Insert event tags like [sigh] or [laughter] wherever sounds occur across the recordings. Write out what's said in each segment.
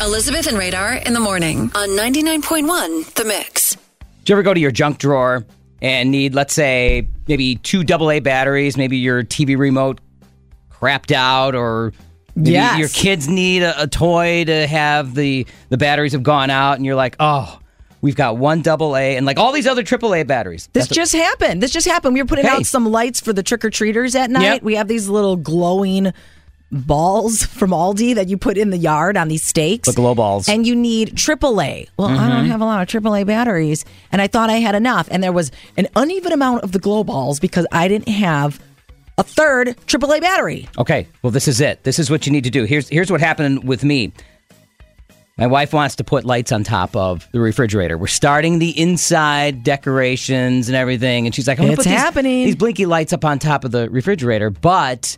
Elizabeth and Radar in the morning on 99.1 The Mix. Do you ever go to your junk drawer and need, let's say, maybe two AA batteries? Maybe your TV remote crapped out, or maybe Yes. your kids need a, a toy to have the the batteries have gone out, and you're like, oh, we've got one AA and like all these other AAA batteries. This That's what- just happened. This just happened. We were putting Hey. out some lights for the trick or treaters at night. Yep. We have these little glowing balls from Aldi that you put in the yard on these stakes. The glow balls. And you need AAA. Well, I don't mm-hmm. have a lot of AAA batteries, and I thought I had enough. And there was an uneven amount of the glow balls because I didn't have a third AAA battery. Okay, well, this is it. This is what you need to do. Here's here's what happened with me. My wife wants to put lights on top of the refrigerator. We're starting the inside decorations and everything, and she's like, "I'm gonna It's put these- happening. These, blinky lights up on top of the refrigerator, but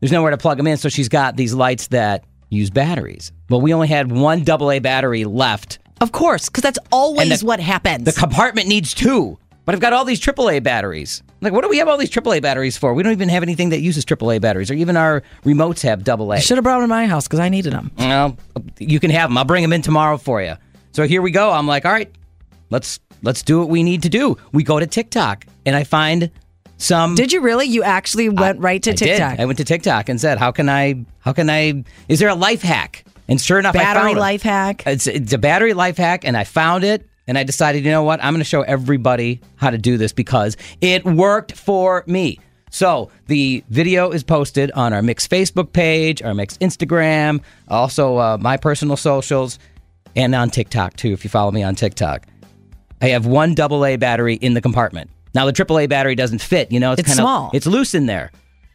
there's nowhere to plug them in. So she's got these lights that use batteries. Well, we only had one AA battery left. Of course, because that's always the- what happens. The compartment needs two, but I've got all these AAA batteries. Like, what do we have all these AAA batteries for? We don't even have anything that uses AAA batteries, or even our remotes have AA. Should have brought them to my house because I needed them. Well, you can have them. I'll bring them in tomorrow for you. So here we go. I'm like, all right, let's let's do what we need to do. We go to TikTok, and I find some. Did you really? You actually went right to I did. TikTok. I went to TikTok and said, how can I? How can I? Is there a life hack? And sure enough, I Battery found it. life hack. It's, it's a battery life hack, and I found it, and I decided, you know what? I'm going to show everybody how to do this because it worked for me. So the video is posted on our Mix Facebook page, our Mix Instagram, also uh, my personal socials, and on TikTok too. If you follow me on TikTok, I have one double A battery in the compartment. Now the AAA battery doesn't fit. You know, it's, It's kind small. of it's loose in there.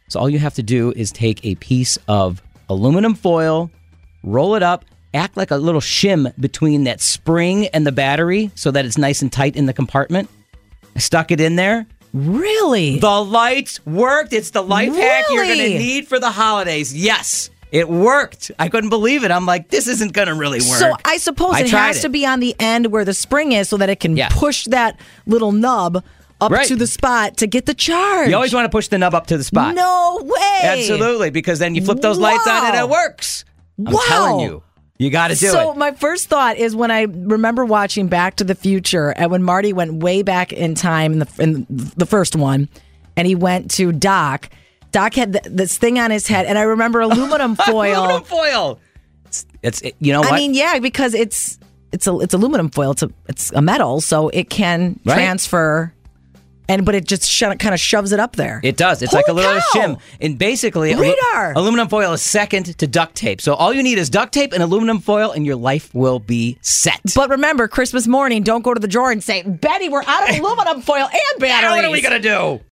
So all you have to do is take a piece of aluminum foil, roll it up, act like a little shim between that spring and the battery so that it's nice and tight in the compartment. I stuck it in there. really? The lights worked. It's the life hack you're going to need for the holidays. Yes, it worked. I couldn't believe it. I'm like, this isn't going to really work. So I suppose I it has to be on the end where the spring is so that it can Yeah. push that little nub up Right. to the spot to get the charge. You always want to push the nub up to the spot. No way. Absolutely, because then you flip those lights on and it works. I'm Wow. telling you. You got to do so it. So my first thought is when I remember watching Back to the Future and when Marty went way back in time in the, in the first one, and he went to Doc. Doc had th- this thing on his head, and I remember aluminum [laughs] foil. Aluminum foil. It's, it's it- you know what? I mean, yeah, because it's it's a it's aluminum foil. It's a it's a metal, so it can Right. transfer. And but it just sho- kind of shoves it up there. It does. It's like a little cow! shim. And basically, alu- Radar! aluminum foil is second to duct tape. So all you need is duct tape and aluminum foil, and your life will be set. But remember, Christmas morning, don't go to the drawer and say, "Betty, we're out of [laughs] aluminum foil and batteries." Now what are we gonna do?